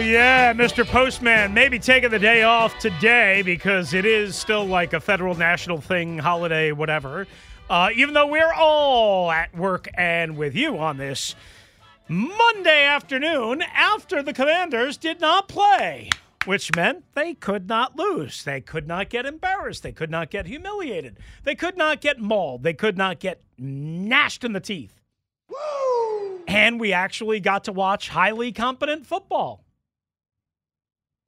Yeah, Mr. Postman. Maybe taking the day off today because it is still like a federal national thing, holiday, whatever. Uh, even though we're all at work and with you on this Monday afternoon after the Commanders did not play, which meant they could not lose. They could not get embarrassed. They could not get humiliated. They could not get mauled. They could not get gnashed in the teeth. Woo! And we actually got to watch highly competent football.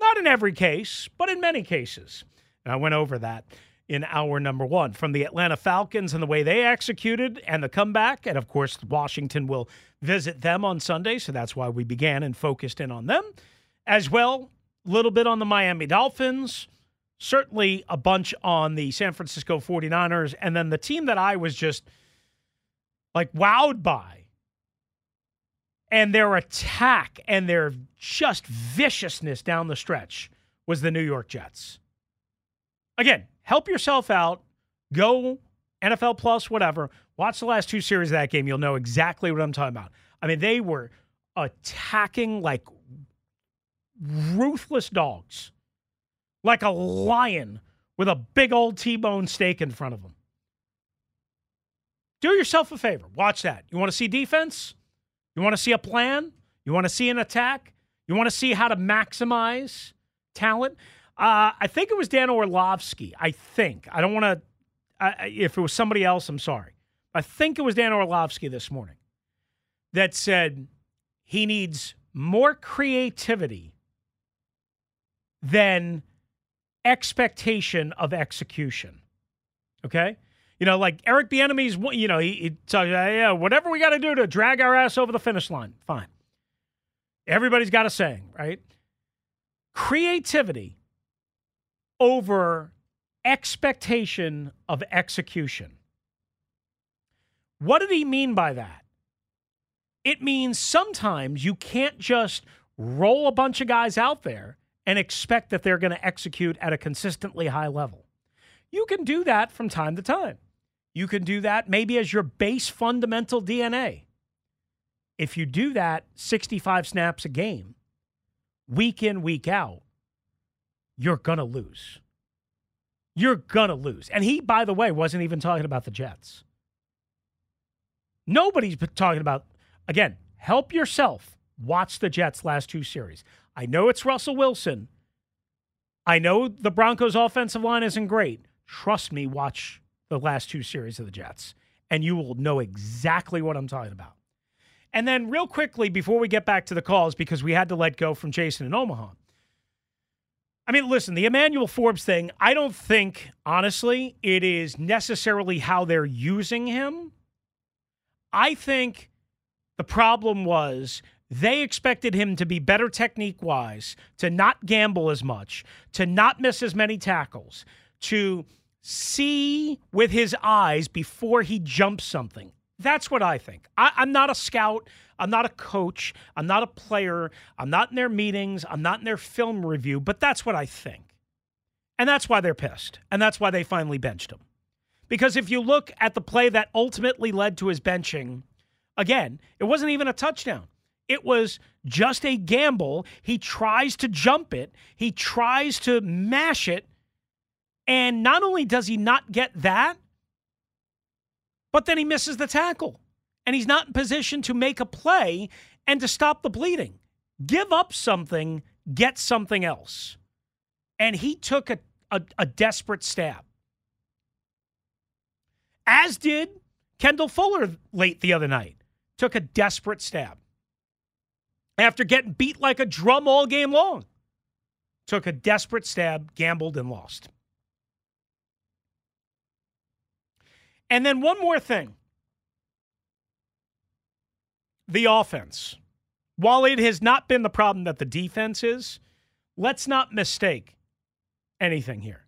Not in every case, but in many cases. And I went over that in hour number one from the Atlanta Falcons and the way they executed and the comeback. And of course, Washington will visit them on Sunday. So that's why we began and focused in on them. As well, a little bit on the Miami Dolphins, certainly a bunch on the San Francisco 49ers. And then the team that I was just like wowed by and their attack and their just viciousness down the stretch was the New York Jets. Again, help yourself out. Go NFL Plus, whatever. Watch the last two series of that game. You'll know exactly what I'm talking about. I mean, they were attacking like ruthless dogs, like a lion with a big old T bone steak in front of them. Do yourself a favor. Watch that. You want to see defense? You want to see a plan? You want to see an attack? You want to see how to maximize talent? Uh, I think it was Dan Orlovsky. I think. I don't want to. If it was somebody else, I'm sorry. I think it was Dan Orlovsky this morning that said he needs more creativity than expectation of execution. Okay? You know, like Eric Bieniemy's, you know, he, he talks, yeah, whatever we got to do to drag our ass over the finish line, fine. Everybody's got a saying, right? Creativity over expectation of execution. What did he mean by that? It means sometimes you can't just roll a bunch of guys out there and expect that they're going to execute at a consistently high level. You can do that from time to time. You can do that maybe as your base fundamental DNA. If you do that 65 snaps a game, week in, week out, you're going to lose. You're going to lose. And he, by the way, wasn't even talking about the Jets. Nobody's talking about, again, help yourself. Watch the Jets' last two series. I know it's Russell Wilson. I know the Broncos' offensive line isn't great. Trust me, watch the last two series of the Jets, and you will know exactly what I'm talking about. And then, real quickly, before we get back to the calls, because we had to let go from Jason in Omaha. I mean, listen, the Emmanuel Forbes thing, I don't think, honestly, it is necessarily how they're using him. I think the problem was they expected him to be better technique wise, to not gamble as much, to not miss as many tackles, to see with his eyes before he jumps something. That's what I think. I, am not a scout. I'm not a coach. I'm not a player. I'm not in their meetings. I'm not in their film review, but that's what I think. And that's why they're pissed. And that's why they finally benched him. Because if you look at the play that ultimately led to his benching, again, it wasn't even a touchdown. It was just a gamble. He tries to jump it, he tries to mash it, and not only does he not get that, but then he misses the tackle. And he's not in position to make a play and to stop the bleeding. Give up something, get something else. And he took a, a, a desperate stab. As did Kendall Fuller late the other night. Took a desperate stab. After getting beat like a drum all game long. Took a desperate stab, gambled, and lost. And then one more thing the offense. While it has not been the problem that the defense is, let's not mistake anything here.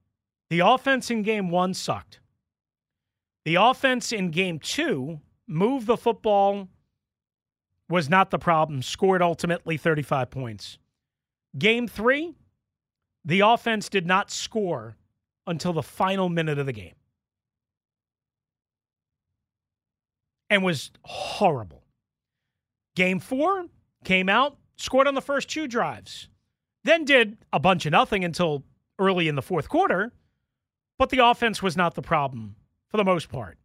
The offense in game one sucked. The offense in game two moved the football, was not the problem, scored ultimately 35 points. Game three, the offense did not score until the final minute of the game and was horrible. Game four came out, scored on the first two drives, then did a bunch of nothing until early in the fourth quarter, but the offense was not the problem for the most part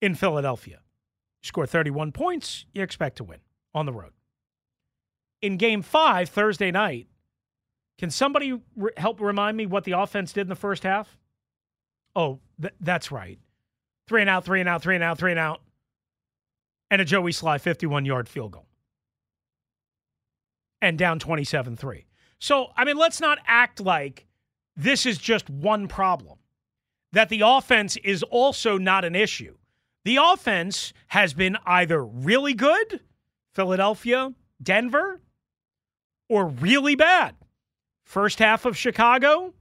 in Philadelphia. You score 31 points, you expect to win on the road. In game five, Thursday night, can somebody re- help remind me what the offense did in the first half? Oh, th- that's right. Three and out, three and out, three and out, three and out. And a Joey Slye 51 yard field goal. And down 27 3. So, I mean, let's not act like this is just one problem, that the offense is also not an issue. The offense has been either really good, Philadelphia, Denver, or really bad. First half of Chicago,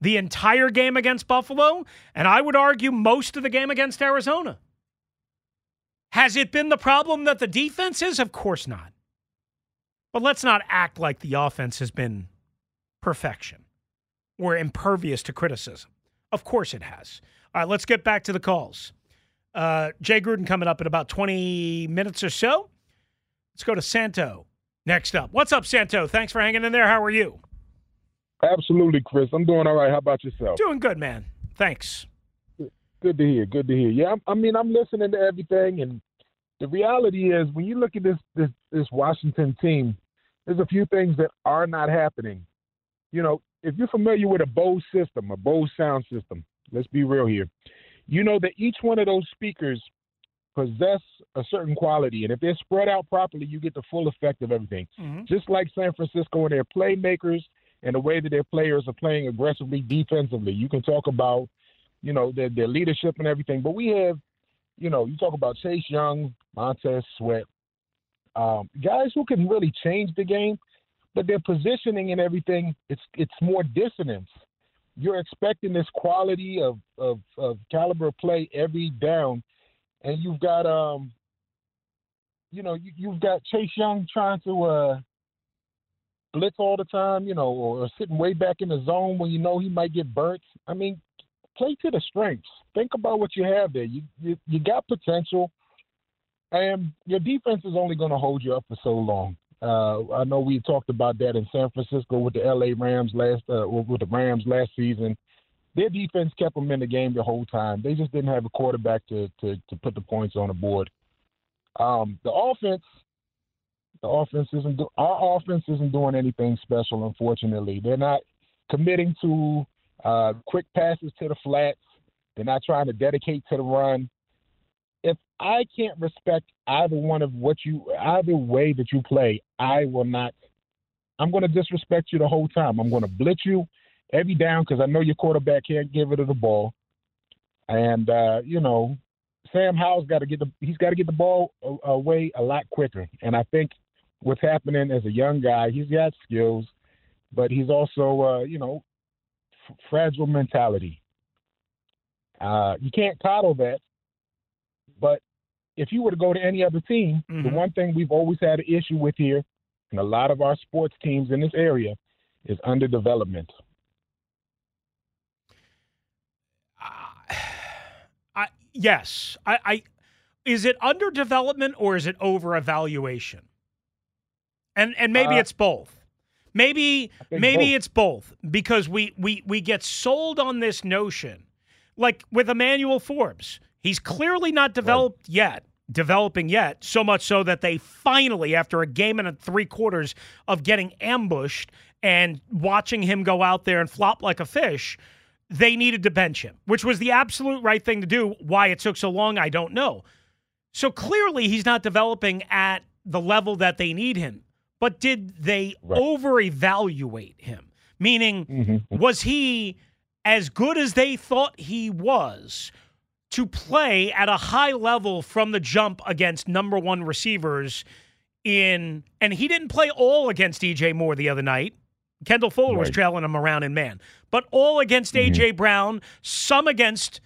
the entire game against Buffalo, and I would argue most of the game against Arizona. Has it been the problem that the defense is? Of course not. But let's not act like the offense has been perfection or impervious to criticism. Of course it has. All right, let's get back to the calls. Uh, Jay Gruden coming up in about 20 minutes or so. Let's go to Santo next up. What's up, Santo? Thanks for hanging in there. How are you? Absolutely, Chris. I'm doing all right. How about yourself? Doing good, man. Thanks. Good to hear. Good to hear. Yeah, I mean, I'm listening to everything, and the reality is, when you look at this this this Washington team, there's a few things that are not happening. You know, if you're familiar with a Bose system, a Bose sound system, let's be real here. You know that each one of those speakers possess a certain quality, and if they're spread out properly, you get the full effect of everything. Mm-hmm. Just like San Francisco and their playmakers and the way that their players are playing aggressively defensively. You can talk about, you know, their, their leadership and everything, but we have, you know, you talk about Chase Young, Montez Sweat, um, guys who can really change the game, but their positioning and everything, it's it's more dissonance. You're expecting this quality of, of, of caliber play every down, and you've got um, you know, you, you've got Chase Young trying to uh, blitz all the time, you know, or sitting way back in the zone when you know he might get burnt. I mean, play to the strengths. Think about what you have there. You you, you got potential, and your defense is only going to hold you up for so long. Uh, I know we talked about that in San Francisco with the LA Rams last uh, with the Rams last season. Their defense kept them in the game the whole time. They just didn't have a quarterback to to, to put the points on the board. Um, the offense, the offense isn't do- our offense isn't doing anything special. Unfortunately, they're not committing to uh, quick passes to the flats. They're not trying to dedicate to the run. If I can't respect either one of what you, either way that you play, I will not. I'm going to disrespect you the whole time. I'm going to blitz you every down because I know your quarterback can't give it to the ball. And uh, you know, Sam Howell's got to get the he's got to get the ball away a lot quicker. And I think what's happening as a young guy, he's got skills, but he's also uh, you know fragile mentality. Uh, you can't coddle that, but if you were to go to any other team, Mhm. the one thing we've always had an issue with here, and a lot of our sports teams in this area, is underdevelopment. I yes. I, I is it under development or is it over evaluation? And and maybe Uh, it's both. Maybe maybe both. it's both because we we we get sold on this notion, like with Emmanuel Forbes. He's clearly not developed yet, developing yet. So much so that they finally, after a game and a three quarters of getting ambushed and watching him go out there and flop like a fish, they needed to bench him, which was the absolute right thing to do. Why it took so long, I don't know. So clearly, he's not developing at the level that they need him. But did they Right. over evaluate him? Meaning, Mm-hmm. was he as good as they thought he was? to play at a high level from the jump against number one receivers in and he didn't play all against DJ Moore the other night. Kendall Fuller was trailing him around in man, but all against AJ Brown, some against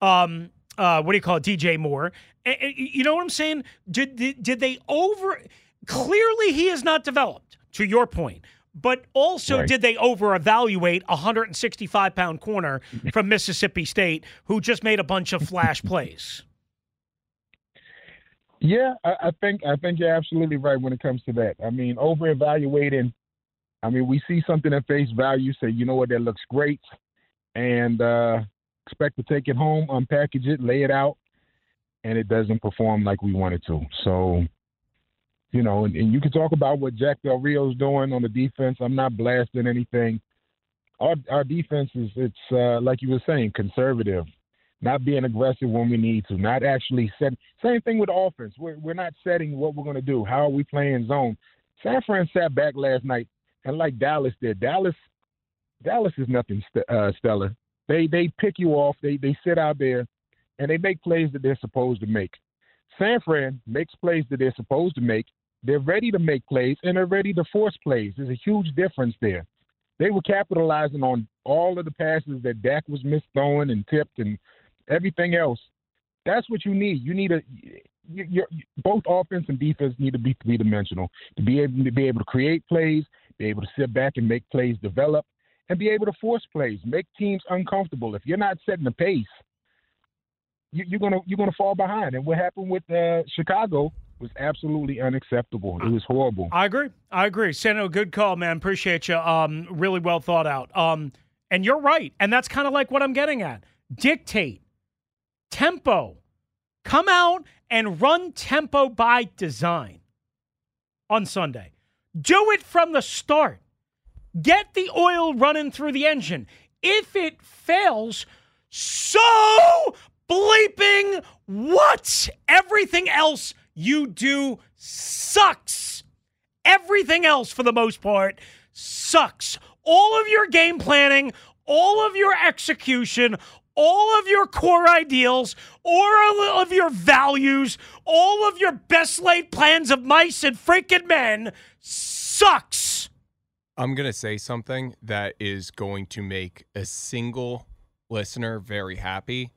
um uh what do you call it, DJ Moore. You know what I'm saying? Did, did did they over clearly he is not developed to your point. But also, Right. did they over evaluate a 165 pound corner from Mississippi State who just made a bunch of flash plays? Yeah, I, I think I think you're absolutely right when it comes to that. I mean, over evaluating. I mean, we see something at face value, say, you know what, that looks great, and uh, expect to take it home, unpackage it, lay it out, and it doesn't perform like we want it to. So, you know, and, and you can talk about what Jack Del Rio's doing on the defense. I'm not blasting anything. Our our defense is it's uh, like you were saying, conservative not being aggressive when we need to, not actually set. Same thing with offense. We're we're not setting what we're going to do. How are we playing zone? San Fran sat back last night, and like Dallas did, Dallas, Dallas is nothing st- uh, stellar. They they pick you off. They they sit out there, and they make plays that they're supposed to make. San Fran makes plays that they're supposed to make. They're ready to make plays, and they're ready to force plays. There's a huge difference there. They were capitalizing on all of the passes that Dak was missed throwing and tipped and everything else. That's what you need. You need a you, you, both offense and defense need to be three dimensional to be able to be able to create plays, be able to sit back and make plays develop, and be able to force plays, make teams uncomfortable. If you're not setting the pace, you, you're gonna you're gonna fall behind. And what happened with uh, Chicago was absolutely unacceptable. It was horrible. I agree. I agree. Santo, good call, man. Appreciate you. Um, really well thought out. Um, and you're right. And that's kind of like what I'm getting at. Dictate tempo. Come out and run tempo by design on Sunday. Do it from the start. Get the oil running through the engine. If it fails, so bleeping what? Everything else you do sucks. Everything else, for the most part, sucks. All of your game planning, all of your execution, all of your core ideals, all of your values, all of your best laid plans of mice and freaking men sucks. I'm going to say something that is going to make a single listener very happy.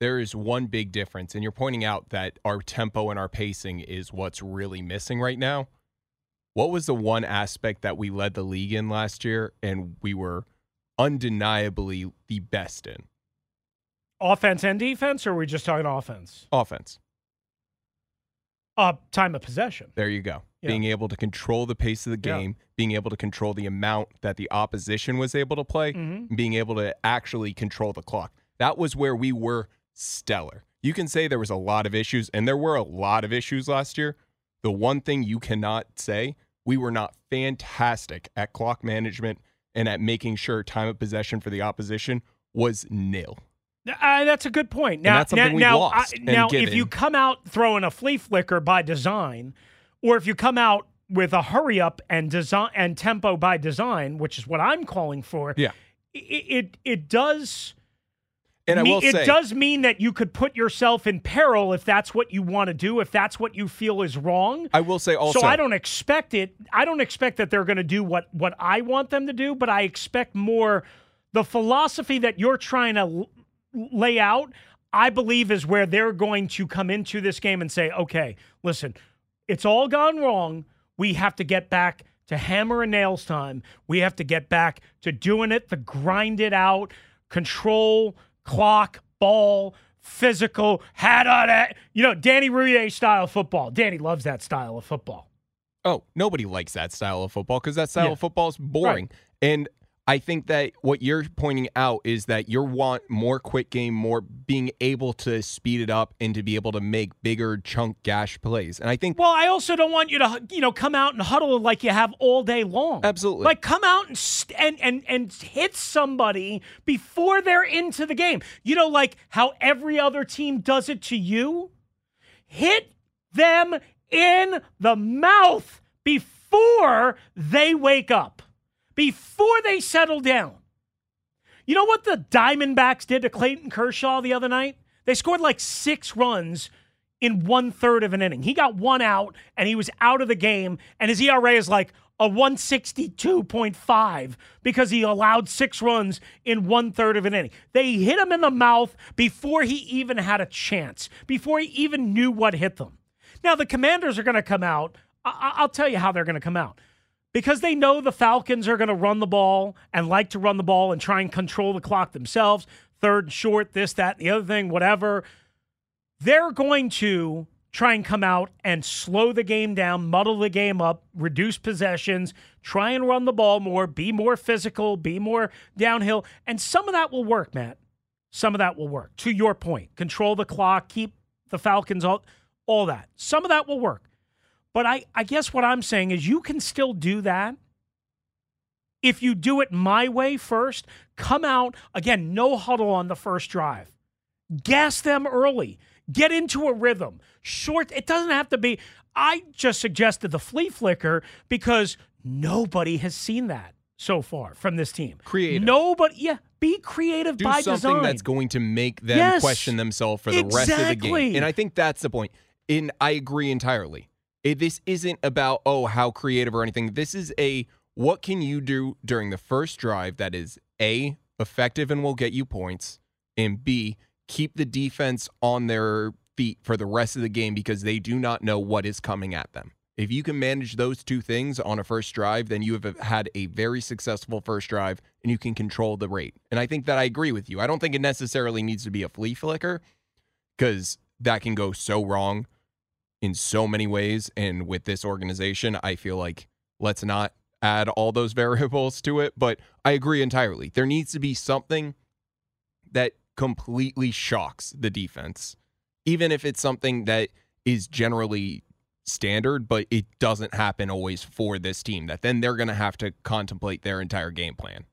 There is one big difference, and you're pointing out that our tempo and our pacing is what's really missing right now. What was the one aspect that we led the league in last year and we were undeniably the best in? Offense and defense, or are we just talking offense? Offense. Uh, time of possession. There you go. Yeah. Being able to control the pace of the Yeah. game, being able to control the amount that the opposition was able to play, Mhm. being able to actually control the clock. That was where we were stellar. You can say there was a lot of issues, and there were a lot of issues last year. The one thing you cannot say, we were not fantastic at clock management and at making sure time of possession for the opposition was nil. Uh, that's a good point. Now, now, now, I- now if you come out throwing a flea flicker by design, or if you come out with a hurry up and design and tempo by design, which is what I'm calling for, Yeah. it it, it does. And will it say, does mean that you could put yourself in peril if that's what you want to do, if that's what you feel is wrong. I will say also, so I don't expect it. I don't expect that they're going to do what what I want them to do, but I expect more the philosophy that you're trying to l- lay out. I believe is where they're going to come into this game and say, "Okay, listen, it's all gone wrong. We have to get back to hammer and nails time. We have to get back to doing it, the grind it out, control, clock, ball, physical, hat on it. You know, Danny Rouhier style football. Danny loves that style of football. Oh, nobody likes that style of football because that style Yeah. of football is boring. And I think that what you're pointing out is that you want more quick game, more being able to speed it up and to be able to make bigger chunk gash plays. And I think Well, I also don't want you to, you know, come out and huddle like you have all day long. Absolutely. Like come out and st- and and and hit somebody before they're into the game. You know, like how every other team does it to you. Hit them in the mouth before they wake up, before they settle down. You know what the Diamondbacks did to Clayton Kershaw the other night? They scored like six runs in one third of an inning. He got one out and he was out of the game, and his ERA is like a 162.5 because he allowed six runs in one third of an inning. They hit him in the mouth before he even had a chance, before he even knew what hit them. Now, the commanders are going to come out. I- will tell you how they're going to come out. Because they know the Falcons are going to run the ball and like to run the ball and try and control the clock themselves, third and short, this, that, the other thing, whatever. They're going to try and come out and slow the game down, muddle the game up, reduce possessions, try and run the ball more, be more physical, be more downhill. And some of that will work, Matt. Some of that will work. To your point, control the clock, keep the Falcons all, all that. Some of that will work. But I, I guess what I'm saying is you can still do that if you do it my way first. Come out, again, no huddle on the first drive. Gas them early Get into a rhythm. Short, it doesn't have to be. I just suggested the flea flicker because nobody has seen that so far from this team. Creative. Nobody, yeah, be creative Do by something design. that's going to make them Yes, question themselves for the rest of the game. And I think that's the point. And I agree entirely. This isn't about, oh, how creative or anything. This is a what can you do during the first drive that is A, effective and will get you points, and B, keep the defense on their feet for the rest of the game because they do not know what is coming at them. If you can manage those two things on a first drive, then you have had a very successful first drive and you can control the rate. And I think that I agree with you. I don't think it necessarily needs to be a flea flicker because that can go so wrong in so many ways. And with this organization, I feel like let's not add all those variables to it. But I agree entirely. There needs to be something that completely shocks the defense, even if it's something that is generally standard, but it doesn't happen always for this team, that then they're going to have to contemplate their entire game plan.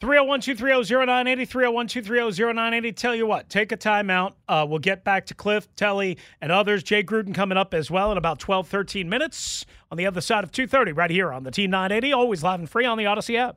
301 230 0980, 301 230 0980. Tell you what, take a timeout. Uh, we'll get back to Cliff, Telly, and others. Jay Gruden coming up as well in about 12, 13 minutes on the other side of 230, right here on the T980, always live and free on the Audacy app.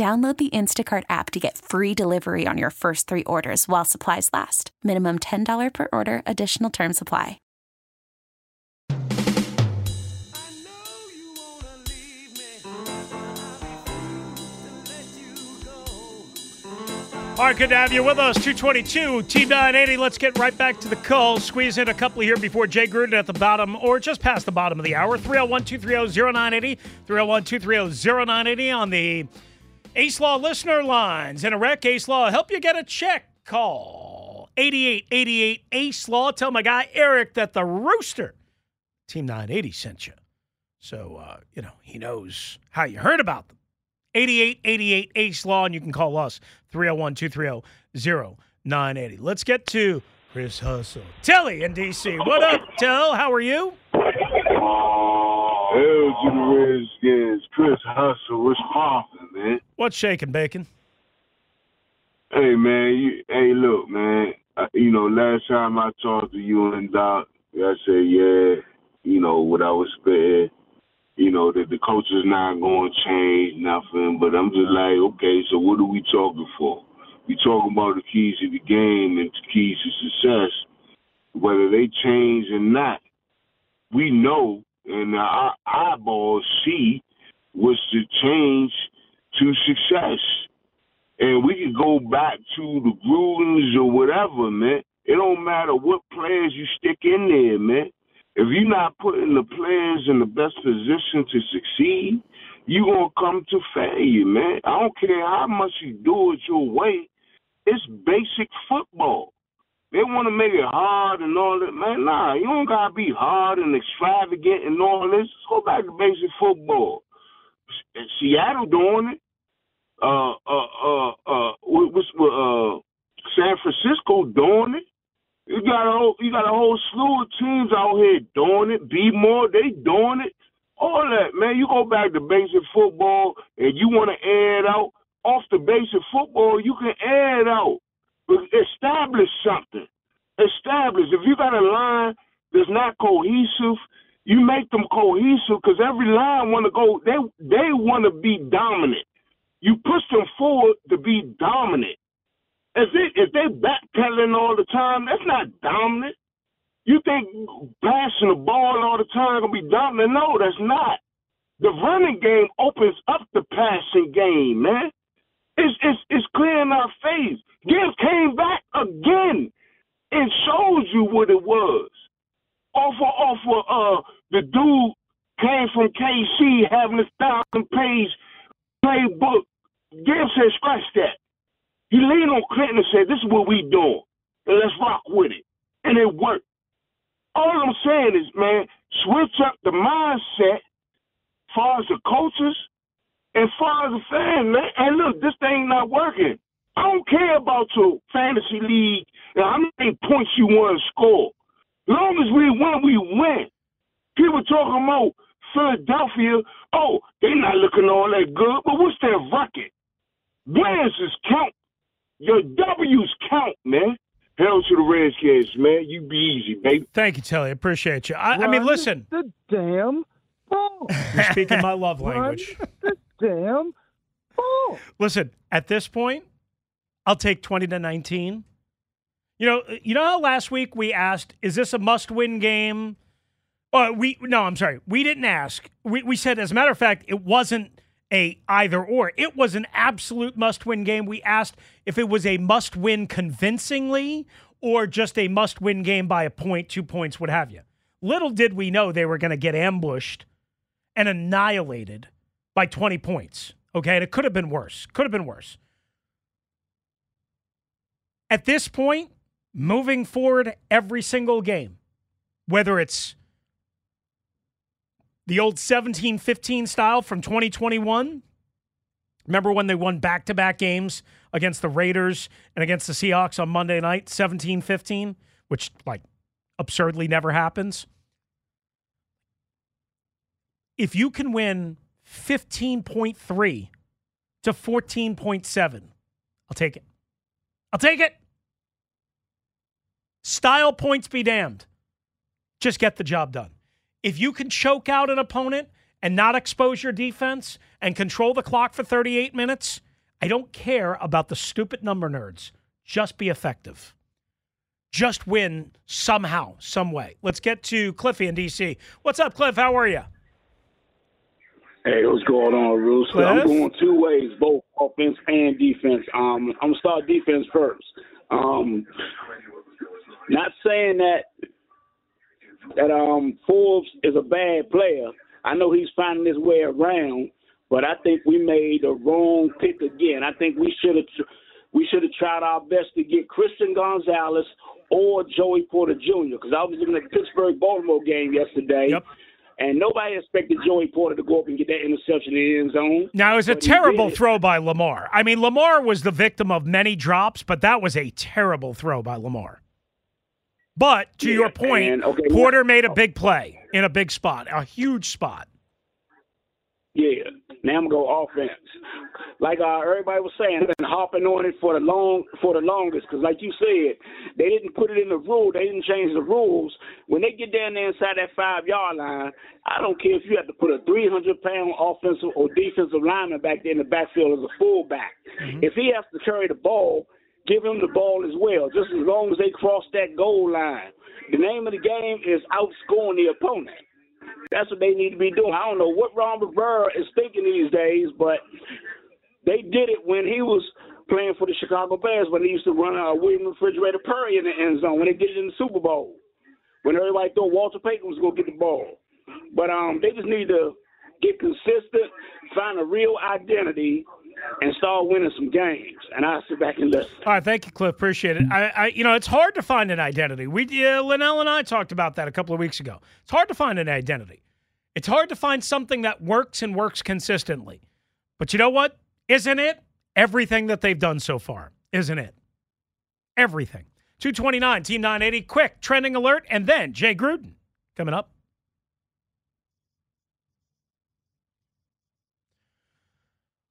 Download the Instacart app to get free delivery on your first three orders while supplies last. Minimum $10 per order, additional term supply. All right, good to have you with us. 222 T980. Let's get right back to the call. Squeeze in a couple here before Jay Gruden at the bottom or just past the bottom of the hour. 301 230 0980. 301 230 0980 on the Ace Law listener lines. In a wreck, Ace Law help you get a check. Call 8888 Ace Law. Tell my guy Eric that the Rooster Team 980 sent you. So, uh, you know, he knows how you heard about them. 8888 Ace Law, and you can call us 301 230 0980. Let's get to Chris Hustle. Telly in DC. What up, Tell? How are you? Hell Redskins. Chris Hustle, what's poppin', man? What's shaking, Bacon? Hey, man. You, hey, look, man. You know, last time I talked to you and Doc, I said, yeah, you know, what I was spitting, you know, that the coach is not going to change nothing. But I'm just like, okay, so what are we talking for? We talking about the keys to the game and the keys to success. Whether they change or not, we know and our eyeballs see was to change to success. And we can go back to the Grudens or whatever, man. It don't matter what players you stick in there, man. If you're not putting the players in the best position to succeed, you're going to come to failure, man. I don't care how much you do it your way. It's basic football. They want to make it hard and all that. Man, nah, you don't got to be hard and extravagant and all this. Go back to basic football. Seattle doing it. Uh, uh, uh, uh, uh, San Francisco doing it. You got a whole, you got a whole slew of teams out here doing it. Be more, they doing it. All that, man. You go back to basic football and you want to add out. Off the basic football, you can add out. Establish something. Establish. If you got a line that's not cohesive, you make them cohesive because every line want to go. They they want to be dominant. You push them forward to be dominant. If they if they backpedaling all the time, that's not dominant. You think passing the ball all the time gonna be dominant? No, that's not. The running game opens up the passing game, man. It's it's it's clear in our face. Gibbs came back again and shows you what it was. Off of, off of uh the dude came from KC having a thousand page playbook. Gibbs said, scratch that. He leaned on Clinton and said, This is what we doing. And let's rock with it. And it worked. All I'm saying is, man, switch up the mindset far as the coaches and far as the fan, man. And look, this thing not working. I don't care about your fantasy league and how many points you want to score. Long as we win, we win. People talking about Philadelphia, oh, they not looking all that good, but what's their record? Wins is count. Your W's count, man. Hell to the Redskins, man. You be easy, baby. Thank you, Telly. Appreciate you. I, I mean, listen, The damn ball. you're speaking my love language. the damn ball. Listen, at this point, I'll take 20 to 19. You know, you know how last week we asked, is this a must-win game? Uh, we no, I'm sorry. We didn't ask. We we said as a matter of fact, it wasn't a either or. It was an absolute must-win game. We asked if it was a must-win convincingly or just a must-win game by a point, two points, what have you. Little did we know they were going to get ambushed and annihilated by 20 points. Okay, and it could have been worse. Could have been worse. At this point, moving forward every single game, whether it's the old 17 15 style from 2021, remember when they won back to back games against the Raiders and against the Seahawks on Monday night, 17 15, which like absurdly never happens. If you can win 15.3 to 14.7, I'll take it. I'll take it. Style points be damned. Just get the job done. If you can choke out an opponent and not expose your defense and control the clock for 38 minutes, I don't care about the stupid number nerds. Just be effective. Just win somehow, some way. Let's get to Cliffy in DC. What's up, Cliff? How are you? Hey, what's going on, Rooster? Cliff? I'm going two ways, both offense and defense. Um, I'm gonna start defense first. Um, not saying that that um Forbes is a bad player. I know he's finding his way around, but I think we made the wrong pick again. I think we should have we should have tried our best to get Christian Gonzalez or Joey Porter Jr. Because I was looking at the Pittsburgh Baltimore game yesterday. Yep. And nobody expected Joey Porter to go up and get that interception in the end zone. Now, it was a terrible throw by Lamar. I mean, Lamar was the victim of many drops, but that was a terrible throw by Lamar. But to Yeah, your point, and- okay, Porter made a big play in a big spot, a huge spot. Yeah. Now I'm gonna go offense. Like uh, everybody was saying, I've been hopping on it for the long for the longest. Because like you said, they didn't put it in the rule. They didn't change the rules. When they get down there inside that five yard line, I don't care if you have to put a 300 pound offensive or defensive lineman back there in the backfield as a fullback. If he has to carry the ball, give him the ball as well. Just as long as they cross that goal line. The name of the game is outscoring the opponent. That's what they need to be doing. I don't know what Ron Rivera is thinking these days, but they did it when he was playing for the Chicago Bears when they used to run a William Refrigerator Perry in the end zone when they did it in the Super Bowl. When everybody thought Walter Payton was going to get the ball. But um, they just need to get consistent, find a real identity, and start winning some games. And I'll sit back and listen. All right, thank you, Cliff. Appreciate it. I, I you know, it's hard to find an identity. We, uh, Linnell and I talked about that a couple of weeks ago. It's hard to find an identity. It's hard to find something that works and works consistently. But you know what? Isn't it everything that they've done so far? Isn't it? everything. 229, Team 980, quick trending alert, and then Jay Gruden coming up.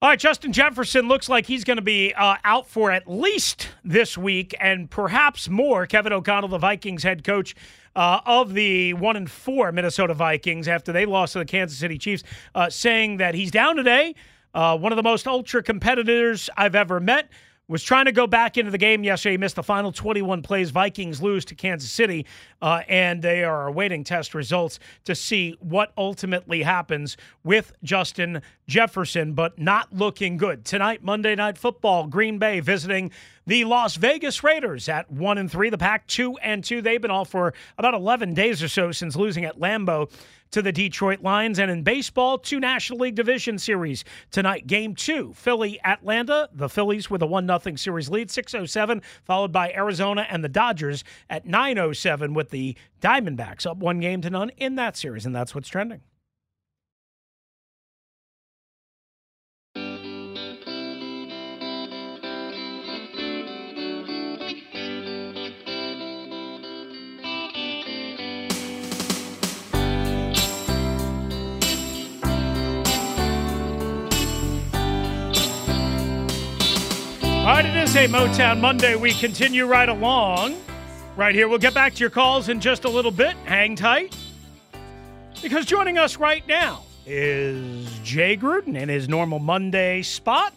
All right, Justin Jefferson looks like he's going to be uh, out for at least this week and perhaps more. Kevin O'Connell, the Vikings head coach uh, of the one and four Minnesota Vikings, after they lost to the Kansas City Chiefs, uh, saying that he's down today. Uh, one of the most ultra competitors I've ever met was trying to go back into the game yesterday. He missed the final 21 plays. Vikings lose to Kansas City, uh, and they are awaiting test results to see what ultimately happens with Justin Jefferson, but not looking good. Tonight, Monday Night Football, Green Bay visiting the Las Vegas Raiders at 1 and 3, the Pack 2 and 2. They've been off for about 11 days or so since losing at Lambeau to the Detroit Lions. And in baseball, two National League Division Series tonight. Game two, Philly Atlanta. The Phillies with a 1 0 series lead, 607, followed by Arizona and the Dodgers at 907 with the Diamondbacks up one game to none in that series. And that's what's trending. Right, it is a Motown Monday. We continue right along. Right here. We'll get back to your calls in just a little bit. Hang tight. Because joining us right now is Jay Gruden in his normal Monday spot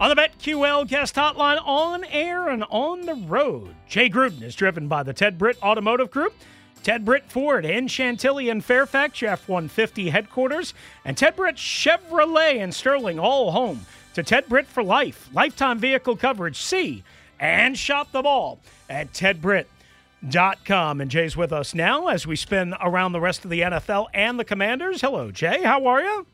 on the BetQL guest hotline on air and on the road. Jay Gruden is driven by the Ted Britt Automotive Group. Ted Britt Ford in Chantilly and Fairfax, F 150 headquarters, and Ted Britt Chevrolet in Sterling, all home to Ted Britt for life. Lifetime vehicle coverage. See and shop them all at tedbritt.com. And Jay's with us now as we spin around the rest of the NFL and the Commanders. Hello, Jay. How are you?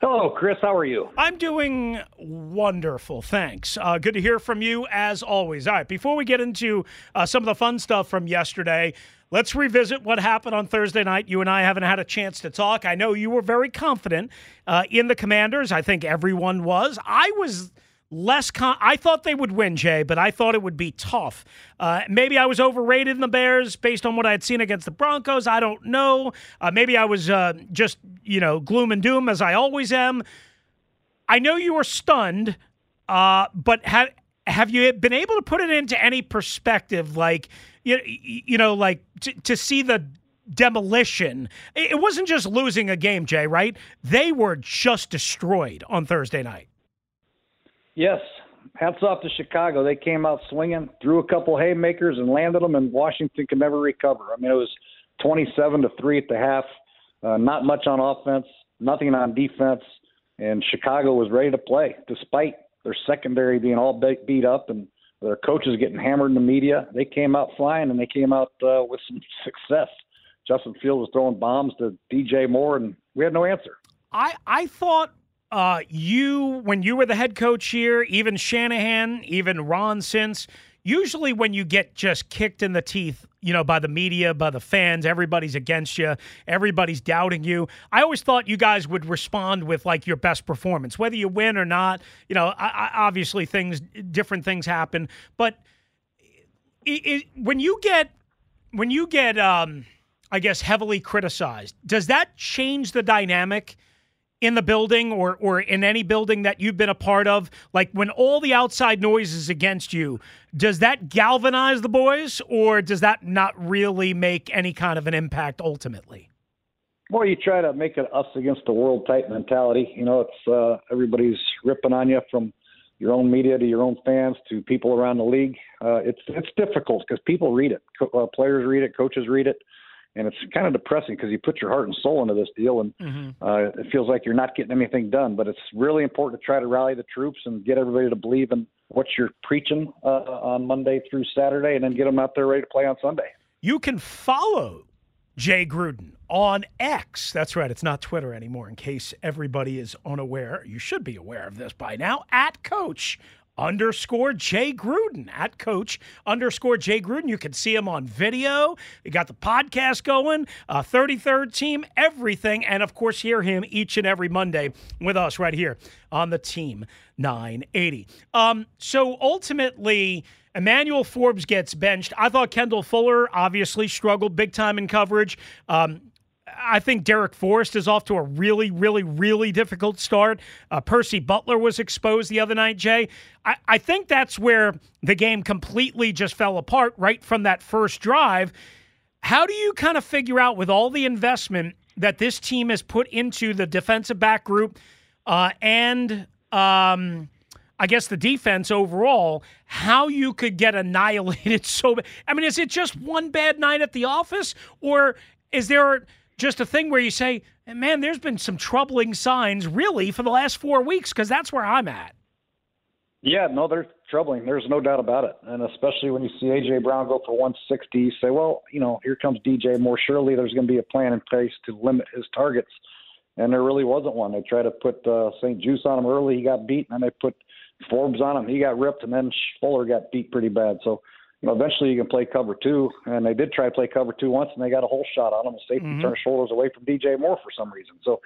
Hello, Chris. How are you? I'm doing wonderful. Thanks. Uh, good to hear from you as always. All right, before we get into uh, some of the fun stuff from yesterday, let's revisit what happened on Thursday night. You and I haven't had a chance to talk. I know you were very confident uh, in the Commanders. I think everyone was. I was less con- I thought they would win, Jay, but I thought it would be tough. Uh, maybe I was overrated in the Bears based on what I had seen against the Broncos. I don't know. Uh, maybe I was uh, just, you know, gloom and doom as I always am. I know you were stunned, uh, but have have you been able to put it into any perspective, like you you know, like to, to see the demolition? It wasn't just losing a game, Jay. Right? They were just destroyed on Thursday night. Yes. Hats off to Chicago. They came out swinging, threw a couple haymakers, and landed them, and Washington could never recover. I mean, it was 27 to three at the half. Uh, not much on offense, nothing on defense, and Chicago was ready to play despite their secondary being all beat up and their coaches getting hammered in the media. They came out flying, and they came out uh, with some success. Justin Fields was throwing bombs to DJ Moore, and we had no answer. I I thought uh, you, when you were the head coach here, even Shanahan, even Ron since, usually when you get just kicked in the teeth, you know, by the media, by the fans, everybody's against you, everybody's doubting you. I always thought you guys would respond with like your best performance, whether you win or not. You know, I, I, obviously things, different things happen, but it, it, when you get, when you get, um, I guess, heavily criticized, does that change the dynamic? In the building or or in any building that you've been a part of like when all the outside noise is against you does that galvanize the boys or does that not really make any kind of an impact ultimately? Well you try to make it us against the world type mentality. You know it's uh, everybody's ripping on you from your own media to your own fans to people around the league. Uh, it's it's difficult because people read it. Co- uh, players read it coaches read it and it's kind of depressing because you put your heart and soul into this deal, and mm-hmm. uh, it feels like you're not getting anything done. But it's really important to try to rally the troops and get everybody to believe in what you're preaching uh, on Monday through Saturday, and then get them out there ready to play on Sunday. You can follow Jay Gruden on X. That's right, it's not Twitter anymore. In case everybody is unaware, you should be aware of this by now. At Coach underscore Jay Gruden at coach underscore Jay Gruden. You can see him on video. You got the podcast going, uh, 33rd team, everything. And of course, hear him each and every Monday with us right here on the team 980. Um, so ultimately, Emmanuel Forbes gets benched. I thought Kendall Fuller obviously struggled big time in coverage. Um, I think Darrick Forrest is off to a really, really, really difficult start. Uh, Percy Butler was exposed the other night, Jay. I, I think that's where the game completely just fell apart right from that first drive. How do you kind of figure out, with all the investment that this team has put into the defensive back group uh, and um, I guess the defense overall, how you could get annihilated so bad. I mean, is it just one bad night at the office, or is there just a thing where you say, man, there's been some troubling signs really for the last four weeks because that's where I'm at. Yeah, no, they're troubling. There's no doubt about it. And especially when you see AJ Brown go for 160, you say, well, you know, here comes DJ Moore Surely there's going to be a plan in place to limit his targets. And there really wasn't one. They tried to put uh, St-Juste on him early. He got beat. And then they put Forbes on him. He got ripped. And then Fuller got beat pretty bad. So you know, eventually you can play cover two. And they did try to play cover two once, and they got a whole shot on him. The safety mm-hmm. turned shoulders away from DJ Moore for some reason. So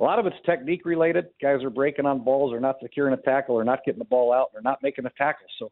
a lot of it's technique related. Guys are breaking on balls, or not securing a tackle, or not getting the ball out, or not making a tackle. So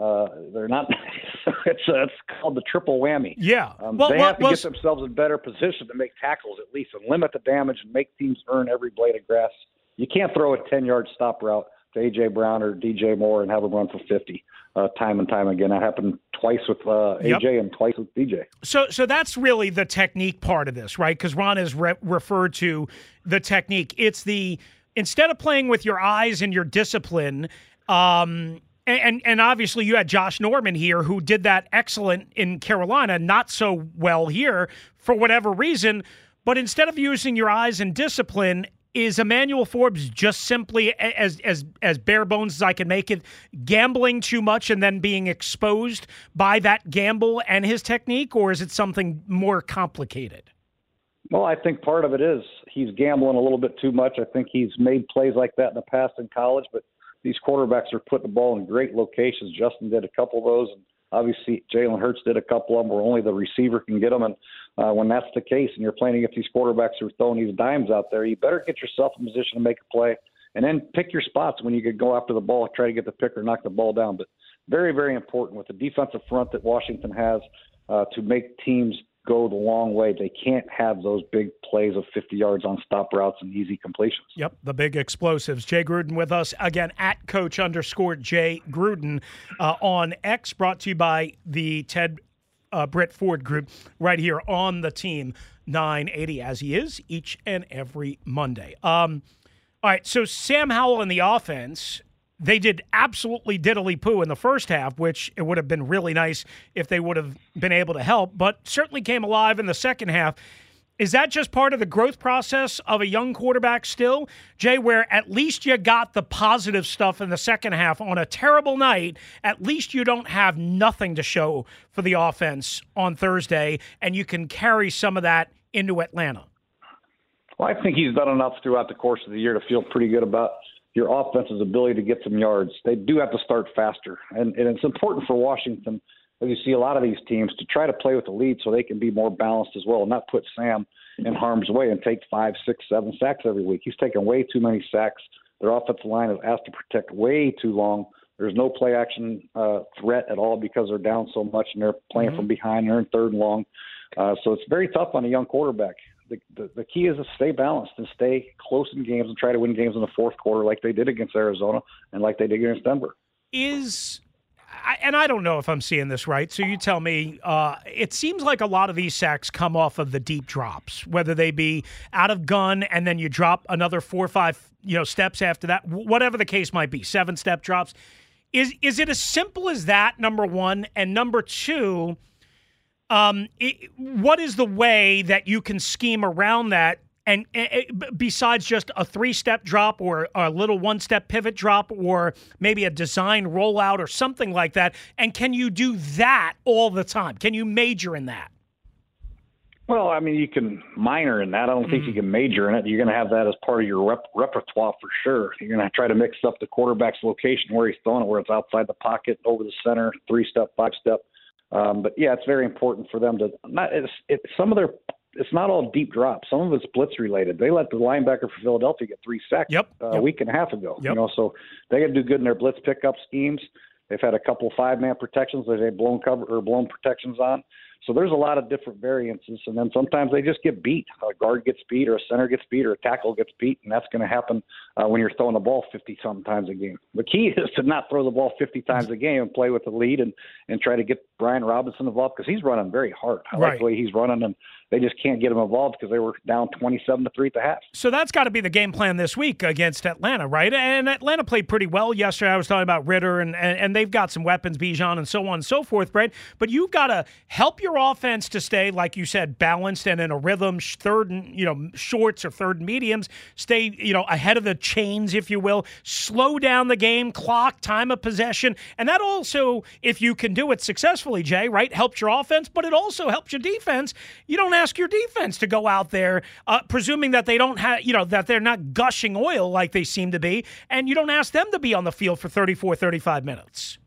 uh, they're not. it's uh, it's called the triple whammy. Yeah, um, well, they well, have to well, get themselves in better position to make tackles at least, and limit the damage, and make teams earn every blade of grass. You can't throw a ten yard stop route to AJ Brown or DJ Moore and have them run for fifty uh, time and time again. That happened twice with uh, AJ yep. and twice with DJ. So, so that's really the technique part of this, right? Because Ron has re- referred to the technique. It's the instead of playing with your eyes and your discipline. Um, and and obviously you had Josh Norman here who did that excellent in Carolina, not so well here for whatever reason. But instead of using your eyes and discipline, is Emmanuel Forbes just simply as as as bare bones as I can make it, gambling too much and then being exposed by that gamble and his technique, or is it something more complicated? Well, I think part of it is he's gambling a little bit too much. I think he's made plays like that in the past in college, but these quarterbacks are putting the ball in great locations. Justin did a couple of those, and obviously Jalen Hurts did a couple of them where only the receiver can get them. And uh, when that's the case and you're playing against these quarterbacks who are throwing these dimes out there, you better get yourself in position to make a play and then pick your spots when you could go after the ball, try to get the pick or knock the ball down. But very, very important with the defensive front that Washington has uh, to make teams go the long way. They can't have those big plays of 50 yards on stop routes and easy completions. Yep, the big explosives. Jay Gruden with us again at coach underscore Jay Gruden uh, on X, brought to you by the Ted uh, Britt Ford Group right here on the team 980 as he is each and every Monday. Um, all right, so Sam Howell in the offense, they did absolutely diddly poo in the first half, which it would have been really nice if they would have been able to help, but certainly came alive in the second half. Is that just part of the growth process of a young quarterback still, Jay, where at least you got the positive stuff in the second half on a terrible night? At least you don't have nothing to show for the offense on Thursday, and you can carry some of that into Atlanta. Well, I think he's done enough throughout the course of the year to feel pretty good about your offense's ability to get some yards. They do have to start faster, and, and it's important for Washington – as you see a lot of these teams to try to play with the lead so they can be more balanced as well, and not put Sam in harm's way and take five, six, seven sacks every week. He's taking way too many sacks. Their offensive line is asked to protect way too long. There's no play action uh, threat at all because they're down so much and they're playing mm-hmm. from behind. They're in third and long, uh, so it's very tough on a young quarterback. The, the, the key is to stay balanced and stay close in games and try to win games in the fourth quarter, like they did against Arizona and like they did against Denver. Is and I don't know if I'm seeing this right. So you tell me. Uh, it seems like a lot of these sacks come off of the deep drops, whether they be out of gun and then you drop another four or five, you know, steps after that, whatever the case might be, seven step drops. Is is it as simple as that? Number one, and number two. Um, it, what is the way that you can scheme around that and, eh, eh, besides just a three step drop or a little one step pivot drop or maybe a design rollout or something like that? And can you do that all the time? Can you major in that? Well, I mean, you can minor in that. I don't think you mm. can major in it. You're going to have that as part of your rep- repertoire for sure. You're going to try to mix up the quarterback's location where he's throwing it, where it's outside the pocket, over the center, three step, five step. Um, but yeah, it's very important for them to not. It's, it's some of their. It's not all deep drops. Some of it's blitz related. They let the linebacker for Philadelphia get three sacks Yep, uh, yep. a week and a half ago. Yep. You know, so they got to do good in their blitz pickup schemes. They've had a couple five man protections that they've blown cover or blown protections on. So there's a lot of different variances, and then sometimes they just get beat. A guard gets beat, or a center gets beat, or a tackle gets beat, and that's going to happen uh, when you're throwing the ball 50 something times a game. The key is to not throw the ball 50 times a game and play with the lead and and try to get Brian Robinson involved because he's running very hard. I like Right. the way he's running, and they just can't get them involved because they were down 27 to three at the half. So that's got to be the game plan this week against Atlanta, right? And Atlanta played pretty well yesterday. I was talking about Ridder, and, and, and they've got some weapons, Bijan, and so on and so forth, Brett. But you've got to help your offense to stay, like you said, balanced and in a rhythm, third and, you know, shorts or third and mediums, stay, you know, ahead of the chains, if you will, slow down the game, clock, time of possession. And that also, if you can do it successfully, Jay, right, helps your offense, but it also helps your defense. You don't ask your defense to go out there, uh, presuming that they don't have, you know, that they're not gushing oil like they seem to be, and you don't ask them to be on the field for 34, 35 minutes.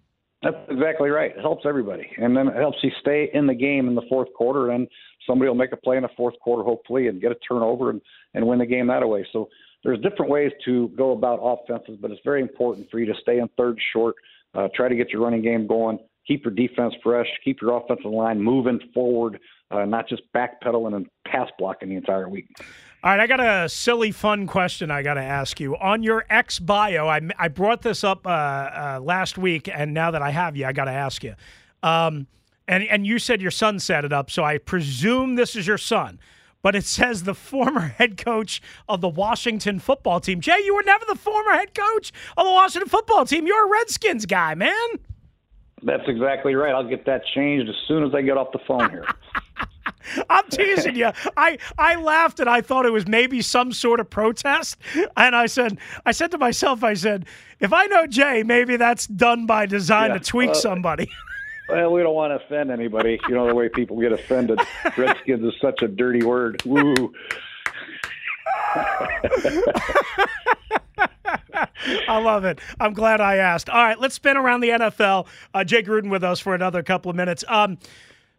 That's exactly right. It helps everybody, and then it helps you stay in the game in the fourth quarter. And somebody will make a play in the fourth quarter, hopefully, and get a turnover and and win the game that way. So there's different ways to go about offenses, but it's very important for you to stay in third short, uh, try to get your running game going, keep your defense fresh, keep your offensive line moving forward, uh, not just backpedaling and pass blocking the entire week. All right, I got a silly, fun question I got to ask you. On your ex bio, I, I brought this up uh, uh, last week, and now that I have you, I got to ask you. Um, and, and you said your son set it up, so I presume this is your son. But it says the former head coach of the Washington football team. Jay, you were never the former head coach of the Washington football team. You're a Redskins guy, man. That's exactly right. I'll get that changed as soon as I get off the phone here. I'm teasing you. I, I laughed and I thought it was maybe some sort of protest. And I said, I said to myself, I said, if I know Jay, maybe that's done by design Yeah, to tweak uh, somebody. Well, we don't want to offend anybody. You know the way people get offended. Redskins is such a dirty word. Woo. I love it. I'm glad I asked. All right, let's spin around the NFL. Uh, Jay Gruden with us for another couple of minutes. Um,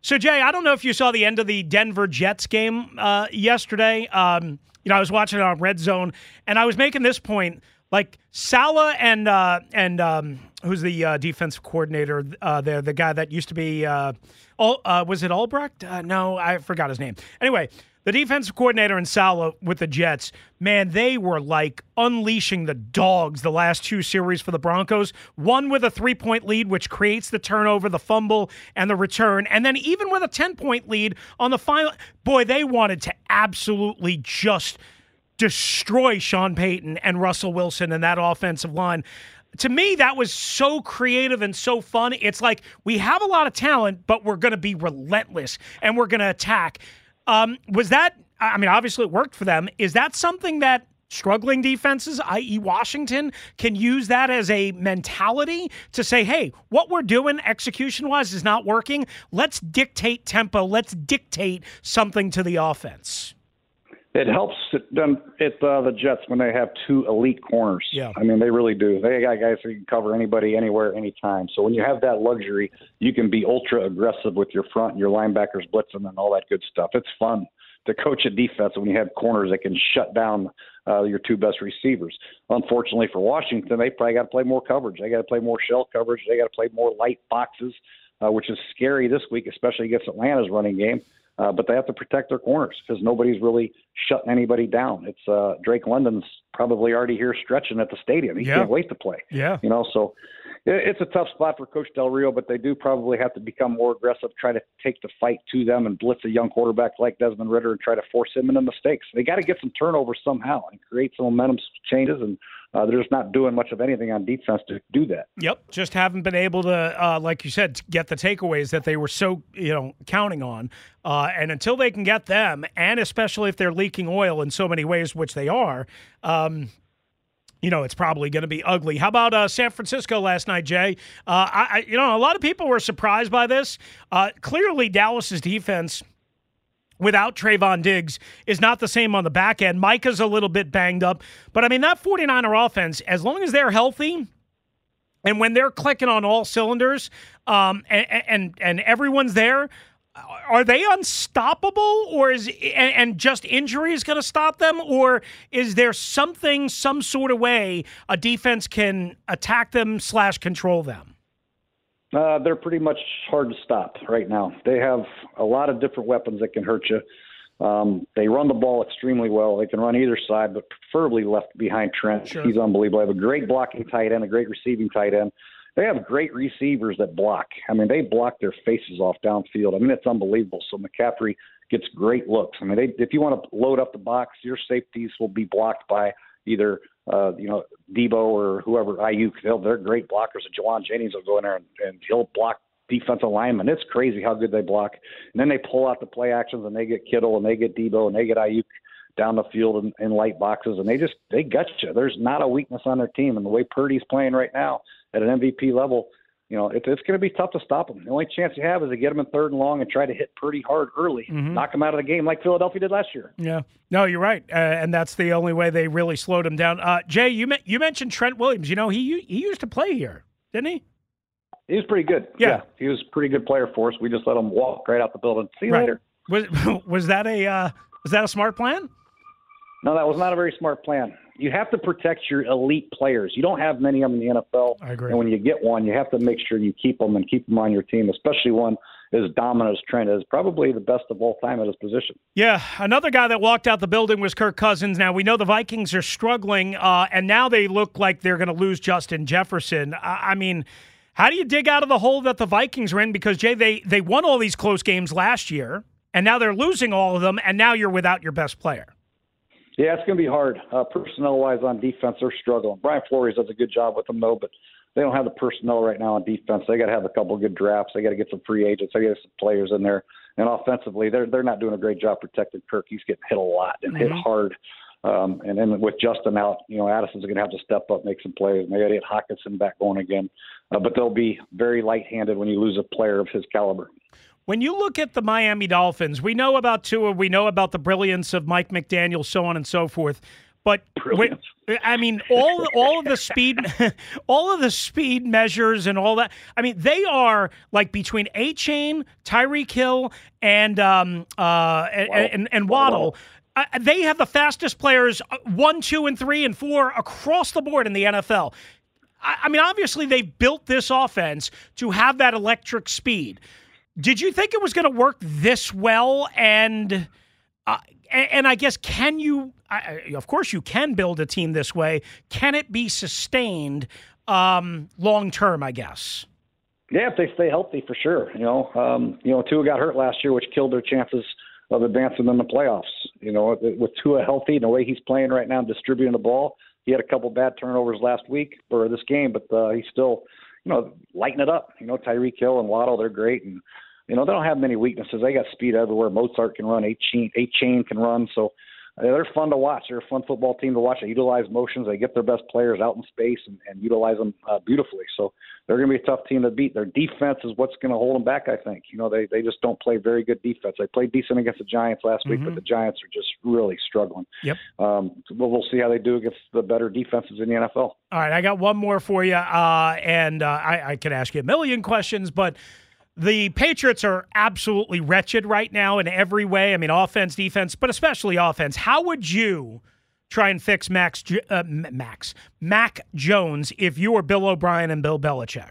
so, Jay, I don't know if you saw the end of the Denver Jets game uh, yesterday. Um, you know, I was watching it on Red Zone, and I was making this point: like Saleh and uh, and um, who's the uh, defensive coordinator uh, there, the guy that used to be, uh, Al- uh, was it Albrecht? No, I forgot his name. Anyway, the defensive coordinator in Saleh with the Jets, man, they were like unleashing the dogs the last two series for the Broncos. One with a three point lead, which creates the turnover, the fumble, and the return. And then even with a 10 point lead on the final, boy, they wanted to absolutely just destroy Sean Payton and Russell Wilson and that offensive line. To me, that was so creative and so fun. It's like we have a lot of talent, but we're going to be relentless and we're going to attack. Um, was that, I mean, obviously it worked for them. Is that something that struggling defenses, i.e., Washington, can use that as a mentality to say, hey, what we're doing execution wise is not working. Let's dictate tempo. Let's dictate something to the offense. It helps it, them, it uh, the Jets when they have two elite corners. Yeah. I mean, they really do. They got guys who can cover anybody, anywhere, anytime. So when you have that luxury, you can be ultra aggressive with your front, and your linebackers blitzing, and all that good stuff. It's fun to coach a defense when you have corners that can shut down uh, your two best receivers. Unfortunately for Washington, they probably got to play more coverage. They got to play more shell coverage. They got to play more light boxes, uh, which is scary this week, especially against Atlanta's running game. Uh, but they have to protect their corners because nobody's really shutting anybody down. It's uh, Drake London's probably already here stretching at the stadium. He Yeah. can't wait to play. Yeah. You know, so it's a tough spot for Coach Del Rio, but they do probably have to become more aggressive, try to take the fight to them and blitz a young quarterback like Desmond Ridder and try to force him into mistakes. They got to get some turnovers somehow and create some momentum changes, and uh, they're just not doing much of anything on defense to do that. Yep, just haven't been able to, uh, like you said, get the takeaways that they were so you know counting on. Uh, and until they can get them, and especially if they're leaking oil in so many ways, which they are, um, you know, it's probably going to be ugly. How about uh, San Francisco last night, Jay? Uh, I, you know, a lot of people were surprised by this. Uh, clearly, Dallas's defense without Trevon Diggs is not the same on the back end. Micah's a little bit banged up. But I mean, that 49er offense, as long as they're healthy, and when they're clicking on all cylinders, um, and, and and everyone's there, are they unstoppable, or is and, and just injury is going to stop them, or is there something, some sort of way a defense can attack them slash control them? Uh, they're pretty much hard to stop right now. They have a lot of different weapons that can hurt you. Um, they run the ball extremely well. They can run either side, but preferably left behind Trent. Sure. He's unbelievable. They have a great blocking tight end, a great receiving tight end. They have great receivers that block. I mean, they block their faces off downfield. I mean, it's unbelievable. So McCaffrey gets great looks. I mean, they, if you want to load up the box, your safeties will be blocked by either uh, you know Debo or whoever. They'll, they're great blockers. And Jauan Jennings will go in there and, and he'll block defensive linemen. It's crazy how good they block. And then they pull out the play actions and they get Kittle and they get Debo and they get Aiyuk down the field in, in light boxes and they just they gut you. There's not a weakness on their team. And the way Purdy's playing right now at an MVP level, you know, it, it's going to be tough to stop them. The only chance you have is to get them in third and long and try to hit Purdy hard early, Mhm. knock them out of the game like Philadelphia did last year. Yeah, no, you're right, uh, and that's the only way they really slowed him down. Uh, Jay, you me- you mentioned Trent Williams. You know, he he used to play here, didn't he? He was pretty good. Yeah. he was a pretty good player for us. We just let him walk right out the building. See you Right. later. Was was that a uh, was that a smart plan? No, that was not a very smart plan. You have to protect your elite players. You don't have many of them in the NFL. I agree. And when you get one, you have to make sure you keep them and keep them on your team, especially one as dominant as Trent is, probably the best of all time at his position. Yeah, another guy that walked out the building was Kirk Cousins. Now we know the Vikings are struggling, uh, and now they look like they're going to lose Justin Jefferson. I, I mean, how do you dig out of the hole that the Vikings are in? Because Jay, they they won all these close games last year, and now they're losing all of them, and now you're without your best player. Yeah, it's going to be hard. Uh, personnel wise on defense, they're struggling. Brian Flores does a good job with them, though, but they don't have the personnel right now on defense. They got to have a couple of good drafts. They got to get some free agents. They got to get some players in there. And offensively, they're they're not doing a great job protecting Kirk. He's getting hit a lot and hit Mhm. hard. Um, and then with Justin out, you know, Addison's going to have to step up, make some plays. And they got to get Hockenson back going again. Uh, but they'll be very light-handed when you lose a player of his caliber. When you look at the Miami Dolphins, we know about Tua, we know about the brilliance of Mike McDaniel, so on and so forth. But when, I mean, all all of the speed, all of the speed measures and all that. I mean, they are like between Achane, Tyreek Hill, and um, uh, and, and, and Waddle. Uh, they have the fastest players, uh, one, two, and three, and four across the board in the NFL. I, I mean, obviously, they've built this offense to have that electric speed. Did you think it was going to work this well? And uh, and, I guess can you? I- of course, you can build a team this way. Can it be sustained um, long term? I guess. Yeah, if they stay healthy, for sure. You know, um, you know, Tua got hurt last year, which killed their chances of advancing in the playoffs. You know, with Tua healthy and the way he's playing right now, distributing the ball, he had a couple bad turnovers last week or this game, but uh, he's still, you know, lighting it up. You know, Tyreek Hill and Waddle, they're great, and you know they don't have many weaknesses. They got speed everywhere. Mostert can run, eight chain, Achane can run, so. uh, They're fun to watch. They're a fun football team to watch. They utilize motions. They get their best players out in space and, and utilize them uh, beautifully. So they're going to be a tough team to beat. Their defense is what's going to hold them back. I think. You know, they they just don't play very good defense. They played decent against the Giants last week, but Mhm. the Giants are just really struggling. Yep. Um, well, we'll see how they do against the better defenses in the NFL. All right, I got one more for you, uh, and uh, I, I could ask you a million questions, but the Patriots are absolutely wretched right now in every way. I mean, offense, defense, but especially offense. How would you try and fix Max, uh, Max, Mac Jones if you were Bill O'Brien and Bill Belichick?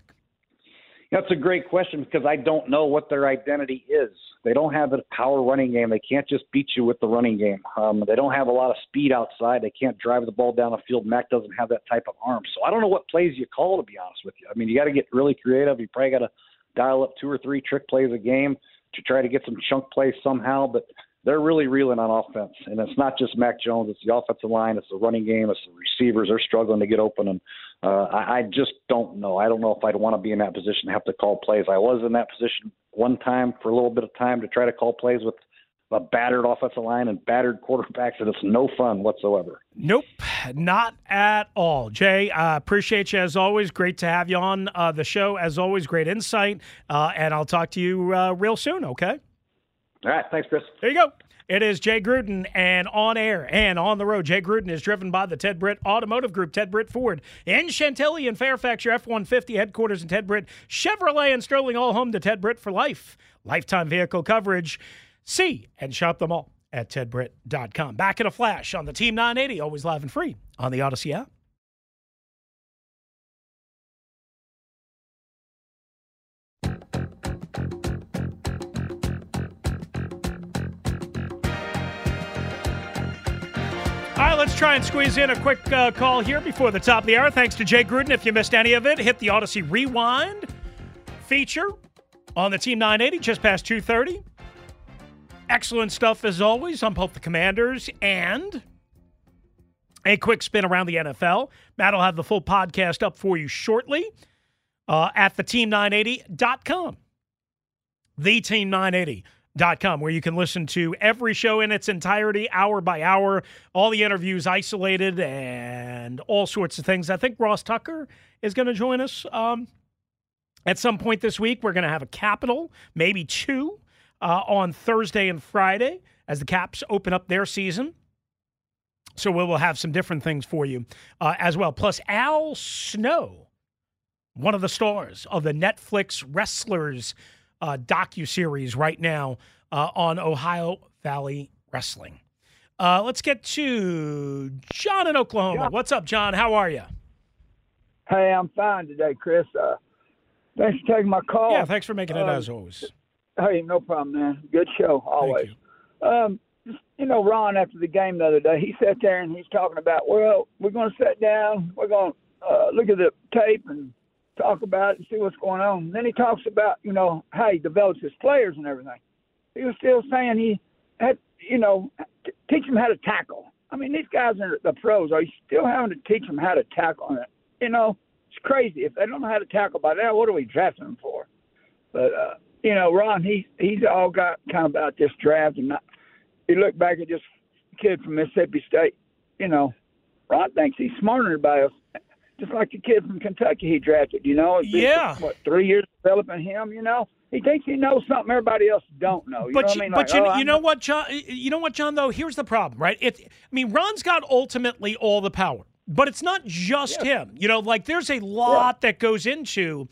That's a great question because I don't know what their identity is. They don't have a power running game. They can't just beat you with the running game. Um, they don't have a lot of speed outside. They can't drive the ball down the field. Mac doesn't have that type of arm. So I don't know what plays you call, to be honest with you. I mean, you got to get really creative. You probably got to dial up two or three trick plays a game to try to get some chunk plays somehow. But they're really reeling on offense. And it's not just Mac Jones, it's the offensive line, it's the running game, it's the receivers. They're struggling to get open. And uh, I, I just don't know. I don't know if I'd want to be in that position to have to call plays. I was in that position one time for a little bit of time to try to call plays with a battered offensive line and battered quarterbacks, and it's no fun whatsoever. Nope, not at all. Jay, uh, appreciate you as always. Great to have you on uh, the show. As always, great insight. Uh, and I'll talk to you uh, real soon, okay? All right. Thanks, Chris. There you go. It is Jay Gruden and on air and on the road. Jay Gruden is driven by the Ted Britt Automotive Group, Ted Britt Ford in Chantilly and Fairfax, your F 150 headquarters in Ted Britt, Chevrolet and Sterling, all home to Ted Britt for life. Lifetime vehicle coverage. See and shop them all at tedbritt.com. Back in a flash on the Team 980, always live and free on the Audacy app. All right, let's try and squeeze in a quick uh, call here before the top of the hour. Thanks to Jay Gruden. If you missed any of it, hit the Audacy Rewind feature on the Team 980 just past 2.30. Excellent stuff as always on both the Commanders and a quick spin around the NFL. Matt will have the full podcast up for you shortly uh, at theteam980.com. Theteam980.com, where you can listen to every show in its entirety, hour by hour, all the interviews isolated, and all sorts of things. I think Ross Tucker is going to join us um, at some point this week. We're going to have a capital, maybe two, uh, on Thursday and Friday as the Caps open up their season. So we will have some different things for you uh, as well. Plus, Al Snow, one of the stars of the Netflix Wrestlers uh, docu series right now uh, on Ohio Valley Wrestling. Uh, let's get to John in Oklahoma. John. What's up, John? How are you? Hey, I'm fine today, Chris. Uh, thanks for taking my call. Yeah, thanks for making it Um, as always. Hey, no problem, man. Good show, always. Um, you know, Ron, after the game the other day, he sat there and he's talking about, well, we're going to sit down, we're going to uh, look at the tape and talk about it and see what's going on. And then he talks about, you know, how he develops his players and everything. He was still saying he had, you know, t- teach them how to tackle. I mean, these guys are the pros. Are you still having to teach them how to tackle? And, you know, it's crazy. If they don't know how to tackle by now, what are we drafting them for? But uh, you know, Ron, he he's all got kind of about this draft, and not, you look back at this kid from Mississippi State. You know, Ron thinks he's smarter than everybody else. Just like the kid from Kentucky he drafted. You know, it's been, Yeah. What three years developing him? You know, he thinks he knows something everybody else don't know. You but know you, what I mean? but Like, you, oh, you know what, John? You know what, John? Though here's the problem, right? It. I mean, Ron's got ultimately all the power, but it's not just him. You know, like there's a lot that goes into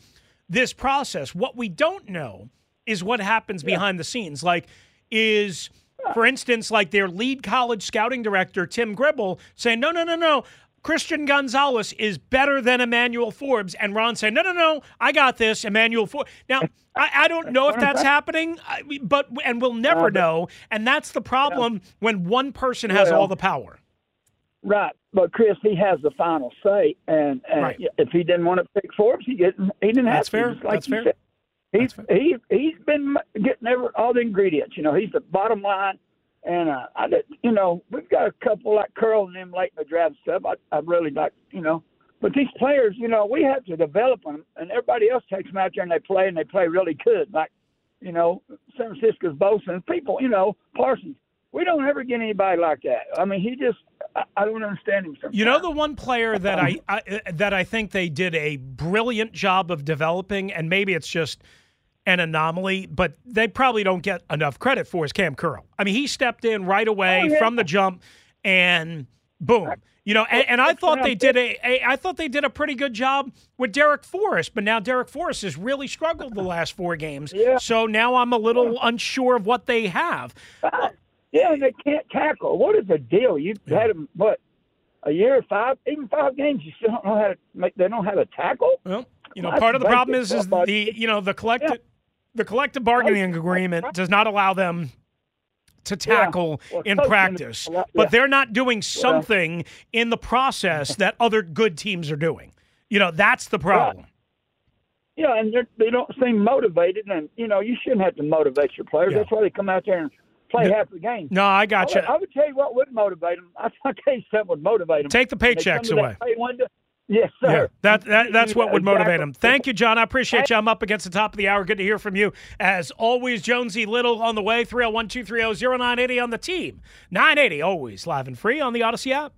this process. What we don't know is what happens behind the scenes. Like, is for instance, like their lead college scouting director Tim Gribble saying, "No, no, no, no." Christian Gonzalez is better than Emmanuel Forbes, and Ron saying, "No, no, no, I got this, Emmanuel Forbes." Now, I, I don't know if that's happening, but and we'll uh, never know, and that's the problem when one person has Well, all the power. Right, but Chris, he has the final say, and, and Right. if he didn't want to pick Forbes, he didn't. He didn't have That's to. fair. Just like That's fair. That's fair. He he's been getting every, all the ingredients. You know, he's the bottom line, and uh, I did, you know we've got a couple like Curl and them late in the draft stuff. I I really like you know, but these players, you know, we have to develop them, and everybody else takes them out there and they play and they play really good. Like you know, San Francisco's Bosa people, you know, Parsons. We don't ever get anybody like that. I mean, he just I, don't understand him sometimes. You know the one player that I, I that I think they did a brilliant job of developing, and maybe it's just an anomaly, but they probably don't get enough credit for is Cam Curl. I mean, he stepped in right away Oh, yeah. from the jump, and boom. You know, and, and I thought they did a, a I thought they did a pretty good job with Darrick Forrest, but now Darrick Forrest has really struggled the last four games. Yeah. So now I'm a little unsure of what they have. Yeah, and they can't tackle. What is the deal? You've had them what a year, five, even five games. You still don't know how to make. They don't have a tackle. Well, you know, Well, part of the problem is is the you know the collective the collective bargaining agreement does not allow them to tackle Well, in practice, yeah. but they're not doing something in the process that other good teams are doing. You know, that's the problem. Yeah, and they're, they don't seem motivated. And you know, you shouldn't have to motivate your players. Yeah. That's why they come out there and play half the game. No, I got would, you. I would tell you what would motivate them. I will tell you something would motivate them. Take the paychecks away. Yes, sir. Yeah, that, that that's what would motivate Exactly. them. Thank you, John. I appreciate you. I'm up against the top of the hour. Good to hear from you. As always, Jonesy Little on the way. 301 230 0980 on the team. 980, always live and free on the Audacy app.